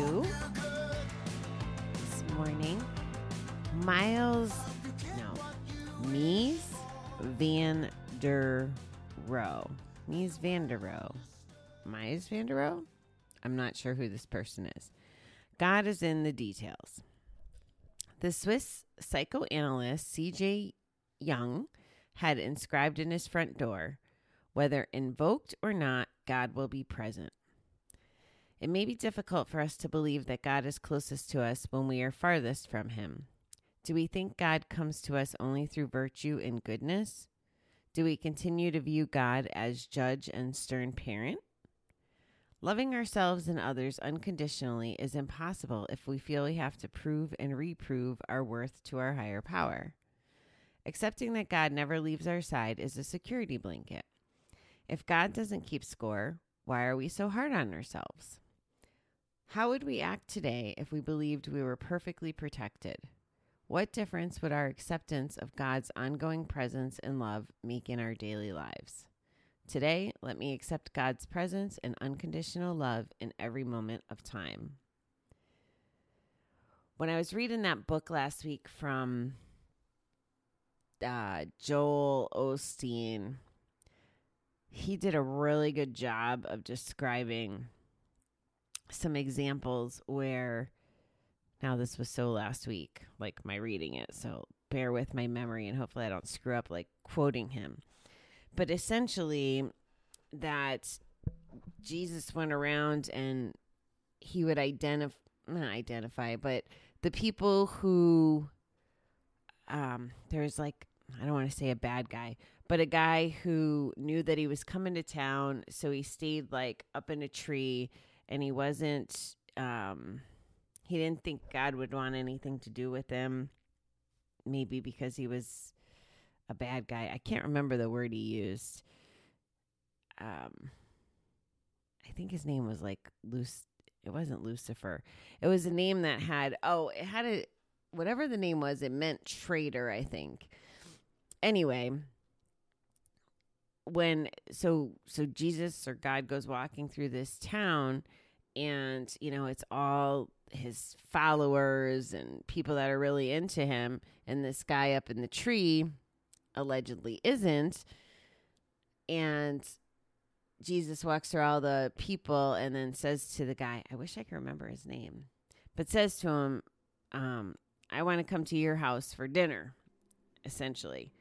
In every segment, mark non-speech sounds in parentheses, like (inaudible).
do this morning. Miles, no, Mies van der Rohe. Mies van der Rohe. Mies van der Rohe? I'm not sure who this person is. God is in the details. The Swiss psychoanalyst C.J. Jung had inscribed in his front door, whether invoked or not, God will be present. It may be difficult for us to believe that God is closest to us when we are farthest from Him. Do we think God comes to us only through virtue and goodness? Do we continue to view God as judge and stern parent? Loving ourselves and others unconditionally is impossible if we feel we have to prove and reprove our worth to our higher power. Accepting that God never leaves our side is a security blanket. If God doesn't keep score, why are we so hard on ourselves? How would we act today if we believed we were perfectly protected? What difference would our acceptance of God's ongoing presence and love make in our daily lives? Today, let me accept God's presence and unconditional love in every moment of time. When I was reading that book last week from uh, Joel Osteen, he did a really good job of describing some examples where now this was so last week like my reading it so bear with my memory and hopefully i don't screw up like quoting him. But essentially that Jesus went around and he would identify not identify but the people who um there's like I don't want to say a bad guy but a guy who knew that he was coming to town so he stayed like up in a tree and he wasn't um he didn't think God would want anything to do with him maybe because he was a bad guy. I can't remember the word he used. Um, I think his name was like Luce. It wasn't Lucifer. It was a name that had oh, it had a whatever the name was. It meant traitor. I think. Anyway, when so so Jesus or God goes walking through this town, and you know it's all his followers and people that are really into him, and this guy up in the tree allegedly isn't. And Jesus walks through all the people and then says to the guy, I wish I could remember his name, but says to him, um, I want to come to your house for dinner, essentially.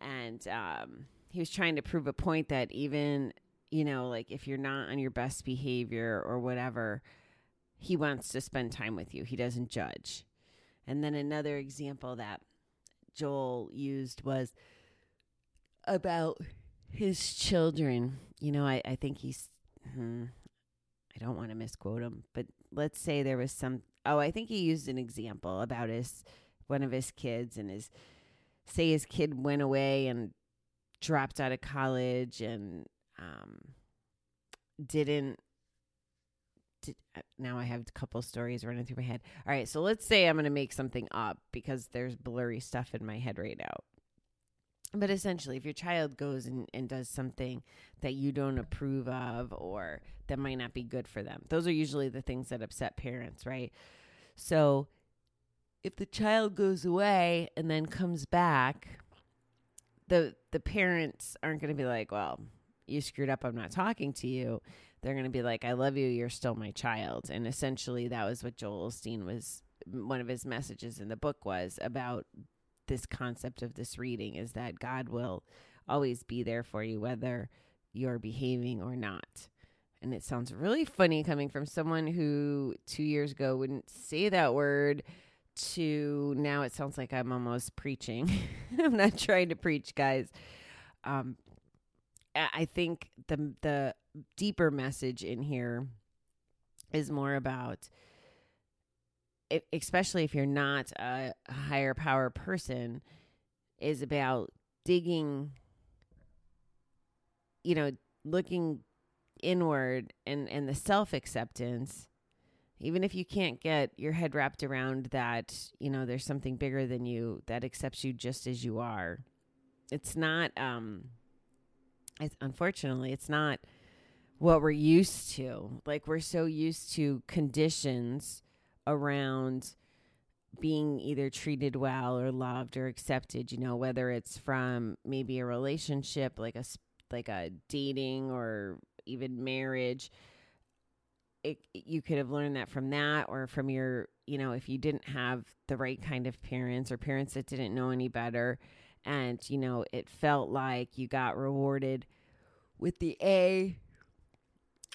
And um, he was trying to prove a point that even, you know, like if you're not on your best behavior or whatever, he wants to spend time with you. He doesn't judge. And then another example that Joel used was about his children. You know, I, I think he's, hmm, I don't want to misquote him, but let's say there was some, oh, I think he used an example about his, one of his kids and his, say his kid went away and dropped out of college and um, didn't did, uh, now I have a couple stories running through my head. All right, so let's say I'm going to make something up because there's blurry stuff in my head right now. But essentially, if your child goes and, and does something that you don't approve of or that might not be good for them, those are usually the things that upset parents, right? So if the child goes away and then comes back, the the parents aren't going to be like, "Well, you screwed up. I'm not talking to you." they're going to be like, I love you, you're still my child. And essentially, that was what Joel Osteen was, one of his messages in the book was about this concept of this reading is that God will always be there for you, whether you're behaving or not. And it sounds really funny coming from someone who two years ago wouldn't say that word to now it sounds like I'm almost preaching. (laughs) I'm not trying to preach, guys. Um, I think the the deeper message in here is more about especially if you're not a higher power person is about digging you know looking inward and and the self acceptance even if you can't get your head wrapped around that, you know, there's something bigger than you that accepts you just as you are. It's not um it's unfortunately it's not what we're used to. Like we're so used to conditions around being either treated well or loved or accepted, you know, whether it's from maybe a relationship like a like a dating or even marriage it, you could have learned that from that or from your, you know, if you didn't have the right kind of parents or parents that didn't know any better. And, you know, it felt like you got rewarded with the A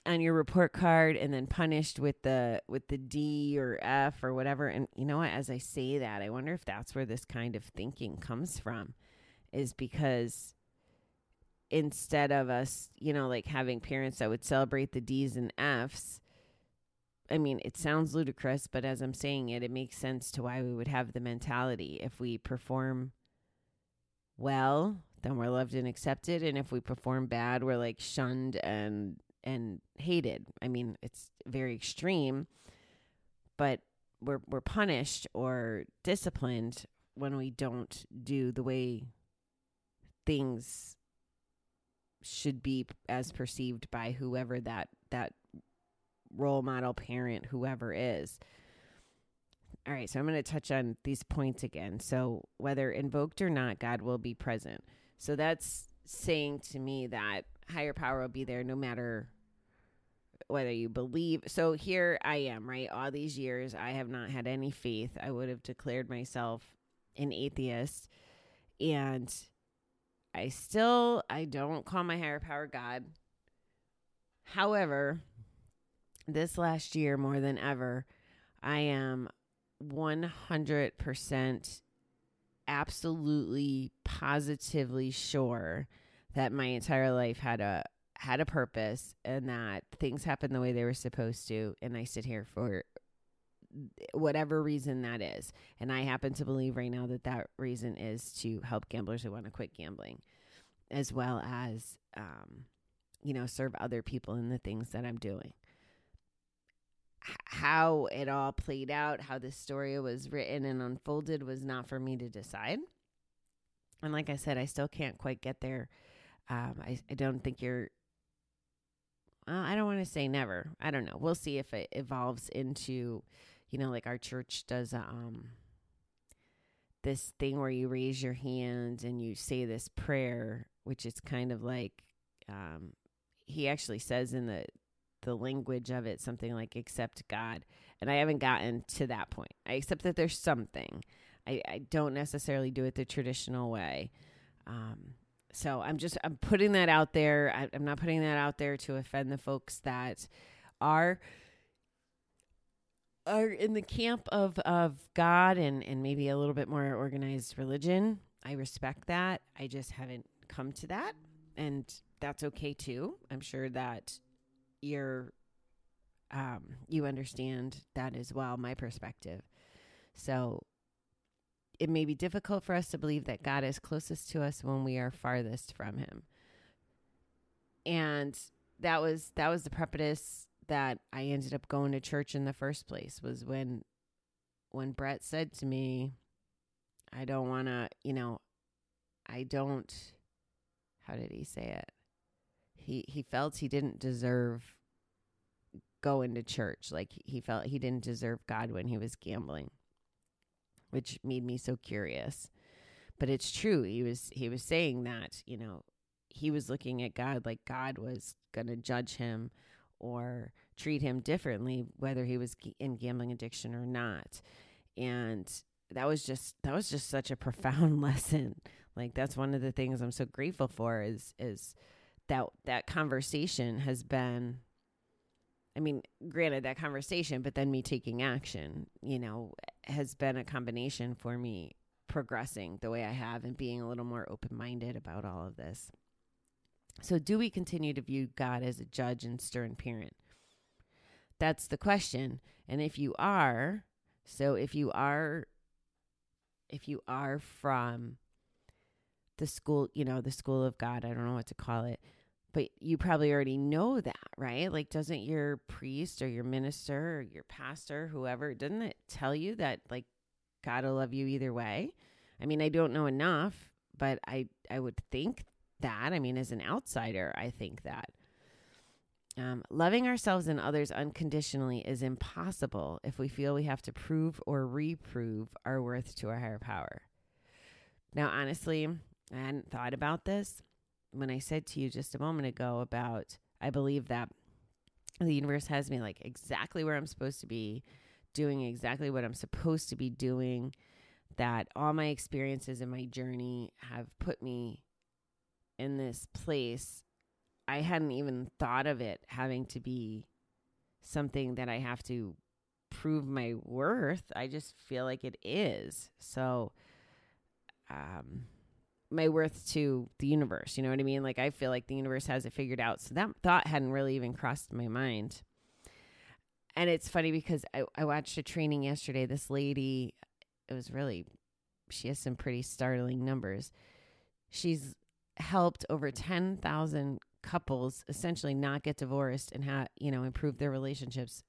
on your report card and then punished with the with the D or F or whatever and you know what as I say that I wonder if that's where this kind of thinking comes from is because instead of us you know like having parents that would celebrate the D's and F's I mean, it sounds ludicrous, but as I'm saying it, it makes sense to why we would have the mentality. If we perform well, then we're loved and accepted, and if we perform bad, we're like shunned and and hated. I mean, it's very extreme, but we're we're punished or disciplined when we don't do the way things should be as perceived by whoever that that role model parent, whoever is. All right, so I'm going to touch on these points again. So, whether invoked or not, God will be present. So, that's saying to me that higher power will be there no matter whether you believe. So, here I am, right? All these years, I have not had any faith. I would have declared myself an atheist. And I still I don't call my higher power God. However, this last year more than ever, I am 100% absolutely positively sure that my entire life had a had a purpose and that things happened the way they were supposed to and I sit here for whatever reason that is. And I happen to believe right now that that reason is to help gamblers who want to quit gambling as well as um you know serve other people in the things that I'm doing how it all played out, how the story was written and unfolded was not for me to decide. And like I said, I still can't quite get there. Um, I, I don't think you're, well, I don't want to say never. I don't know. We'll see if it evolves into, you know, like our church does, um, this thing where you raise your hand and you say this prayer, which is kind of like, um, he actually says in the the language of it something like accept God. And I haven't gotten to that point. I accept that there's something. I, I don't necessarily do it the traditional way. Um, so I'm just I'm putting that out there. I, I'm not putting that out there to offend the folks that are are in the camp of of God and and maybe a little bit more organized religion. I respect that. I just haven't come to that, and that's okay too. I'm sure that you're um, you understand that as well, my perspective. So it may be difficult for us to believe that God is closest to us when we are farthest from him. And that was that was the preface that I ended up going to church in the first place was when when Brett said to me, I don't want to, you know, I don't how did he say it? He he felt he didn't deserve going to church. Like he felt he didn't deserve God when he was gambling, which made me so curious. But it's true. He was he was saying that, you know, he was looking at God like God was going to judge him or treat him differently whether he was in gambling addiction or not. And that was just that was just such a (laughs) profound lesson. Like that's one of the things I'm so grateful for is is that that conversation has been I mean, granted that conversation, but then me taking action, you know, has been a combination for me progressing the way I have and being a little more open minded about all of this. So, do we continue to view God as a judge and stern parent? That's the question. And if you are, so if you are, if you are from the school, you know, the school of God, I don't know what to call it, but you probably already know that, right? Like, doesn't your priest or your minister or your pastor, whoever, doesn't it tell you that, like, God will love you either way? I mean, I don't know enough, but I, I would think that. I mean, as an outsider, I think that. Um, loving ourselves and others unconditionally is impossible if we feel we have to prove or reprove our worth to a higher power. Now, honestly, I hadn't thought about this when I said to you just a moment ago about I believe that the universe has me like exactly where I'm supposed to be, doing exactly what I'm supposed to be doing, that all my experiences in my journey have put me in this place I hadn't even thought of it having to be something that I have to prove my worth. I just feel like it is. So, um, my worth to the universe. You know what I mean? Like, I feel like the universe has it figured out. So, that thought hadn't really even crossed my mind. And it's funny because I, I watched a training yesterday. This lady, it was really, she has some pretty startling numbers. She's helped over 10,000 couples essentially not get divorced and have, you know, improve their relationships.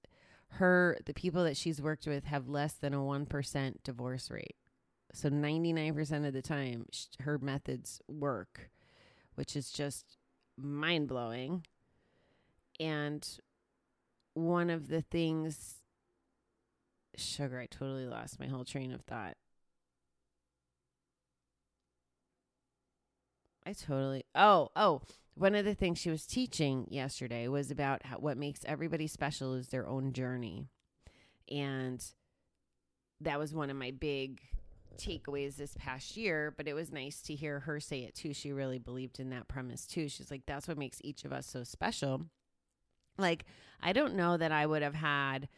Her, the people that she's worked with have less than a 1% divorce rate. So 99% of the time, her methods work, which is just mind blowing. And one of the things, sugar, I totally lost my whole train of thought. I totally. Oh, oh. One of the things she was teaching yesterday was about how, what makes everybody special is their own journey. And that was one of my big takeaways this past year, but it was nice to hear her say it too. She really believed in that premise too. She's like, that's what makes each of us so special. Like, I don't know that I would have had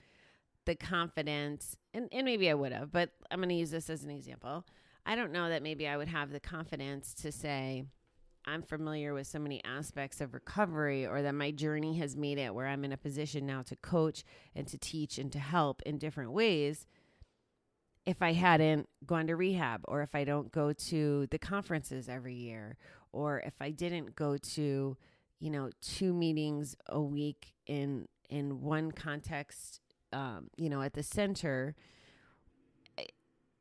the confidence, and, and maybe I would have, but I'm going to use this as an example. I don't know that maybe I would have the confidence to say, I'm familiar with so many aspects of recovery, or that my journey has made it where I'm in a position now to coach and to teach and to help in different ways. If I hadn't gone to rehab, or if I don't go to the conferences every year, or if I didn't go to, you know, two meetings a week in in one context, um, you know, at the center eh,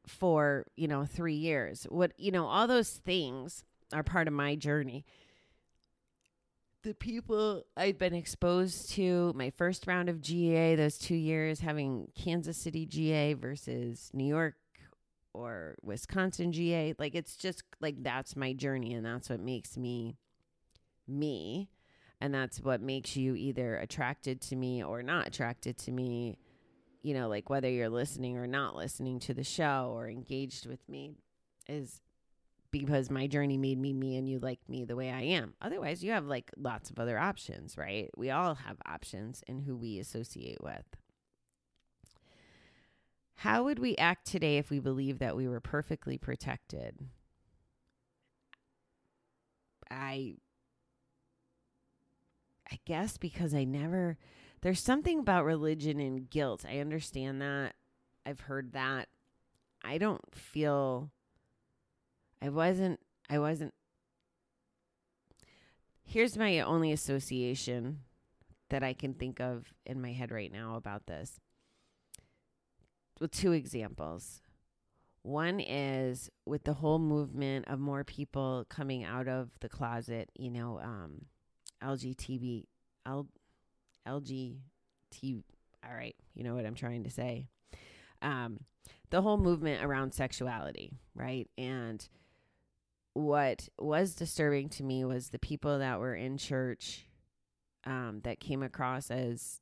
for you know three years, what you know, all those things are part of my journey. The people I've been exposed to, my first round of GA, those two years having Kansas City GA versus New York or Wisconsin GA, like it's just like that's my journey and that's what makes me me. And that's what makes you either attracted to me or not attracted to me. You know, like whether you're listening or not listening to the show or engaged with me is because my journey made me me and you like me the way I am. Otherwise, you have like lots of other options, right? We all have options in who we associate with. How would we act today if we believed that we were perfectly protected? I I guess because I never there's something about religion and guilt. I understand that. I've heard that. I don't feel I wasn't I wasn't Here's my only association that I can think of in my head right now about this. With two examples. One is with the whole movement of more people coming out of the closet, you know, um, LGTB, L, LGT, all right, you know what I'm trying to say. Um, the whole movement around sexuality, right? And what was disturbing to me was the people that were in church um, that came across as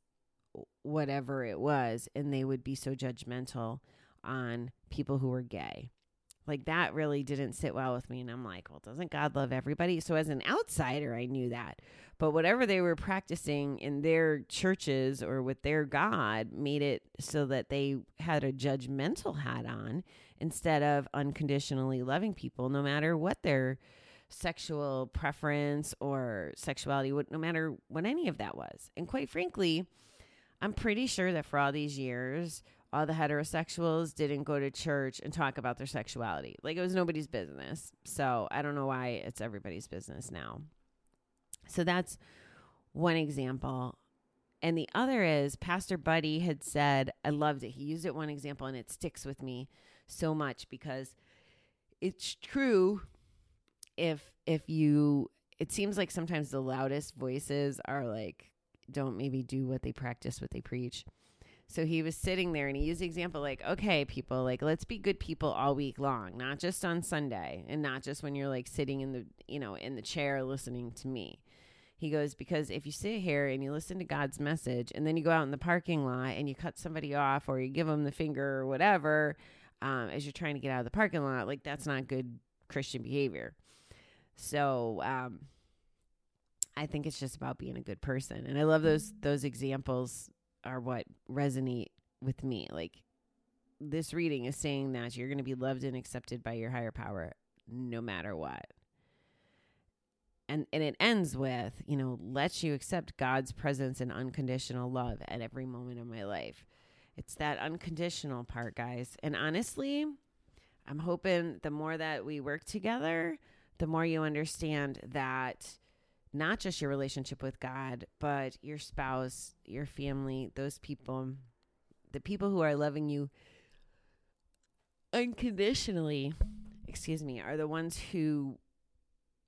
whatever it was, and they would be so judgmental on people who were gay. Like that really didn't sit well with me. And I'm like, well, doesn't God love everybody? So as an outsider, I knew that. But whatever they were practicing in their churches or with their God made it so that they had a judgmental hat on instead of unconditionally loving people, no matter what their sexual preference or sexuality, no matter what any of that was. And quite frankly, I'm pretty sure that for all these years, all the heterosexuals didn't go to church and talk about their sexuality. Like it was nobody's business. So I don't know why it's everybody's business now. So that's one example. And the other is Pastor Buddy had said, I loved it. He used it one example and it sticks with me so much because it's true if if you it seems like sometimes the loudest voices are like don't maybe do what they practice what they preach so he was sitting there and he used the example like okay people like let's be good people all week long not just on sunday and not just when you're like sitting in the you know in the chair listening to me. He goes because if you sit here and you listen to god's message and then you go out in the parking lot and you cut somebody off or you give them the finger or whatever um, as you're trying to get out of the parking lot like that's not good christian behavior. So um, I think it's just about being a good person, and I love those those examples are what resonate with me. Like this reading is saying that you're going to be loved and accepted by your higher power, no matter what. And and it ends with you know let you accept God's presence and unconditional love at every moment of my life. It's that unconditional part, guys. And honestly, I'm hoping the more that we work together, the more you understand that not just your relationship with God, but your spouse, your family, those people, the people who are loving you unconditionally, excuse me, are the ones who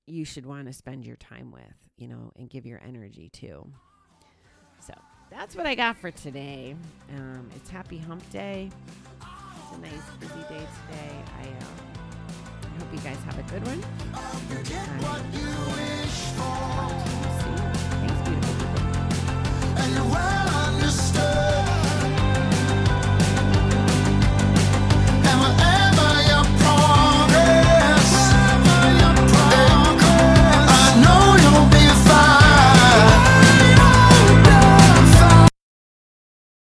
you should want to spend your time with, you know, and give your energy to. So that's what I got for today. Um, it's Happy Hump Day. It's a nice, busy day today. I um, hope you guys have a good one.